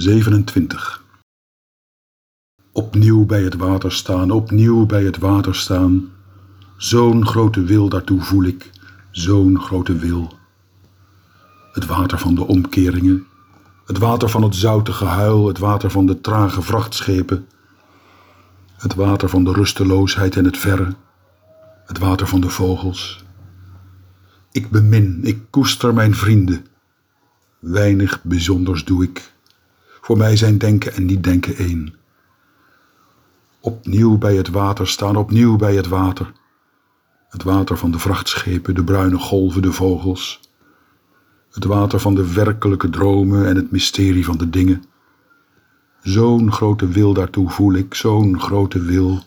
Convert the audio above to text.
27. Opnieuw bij het water staan, opnieuw bij het water staan. Zo'n grote wil daartoe voel ik, zo'n grote wil. Het water van de omkeringen, het water van het zoute gehuil, het water van de trage vrachtschepen, het water van de rusteloosheid en het verre, het water van de vogels. Ik bemin, ik koester mijn vrienden. Weinig bijzonders doe ik. Voor mij zijn denken en niet denken één. Opnieuw bij het water staan, opnieuw bij het water. Het water van de vrachtschepen, de bruine golven, de vogels. Het water van de werkelijke dromen en het mysterie van de dingen. Zo'n grote wil daartoe voel ik, zo'n grote wil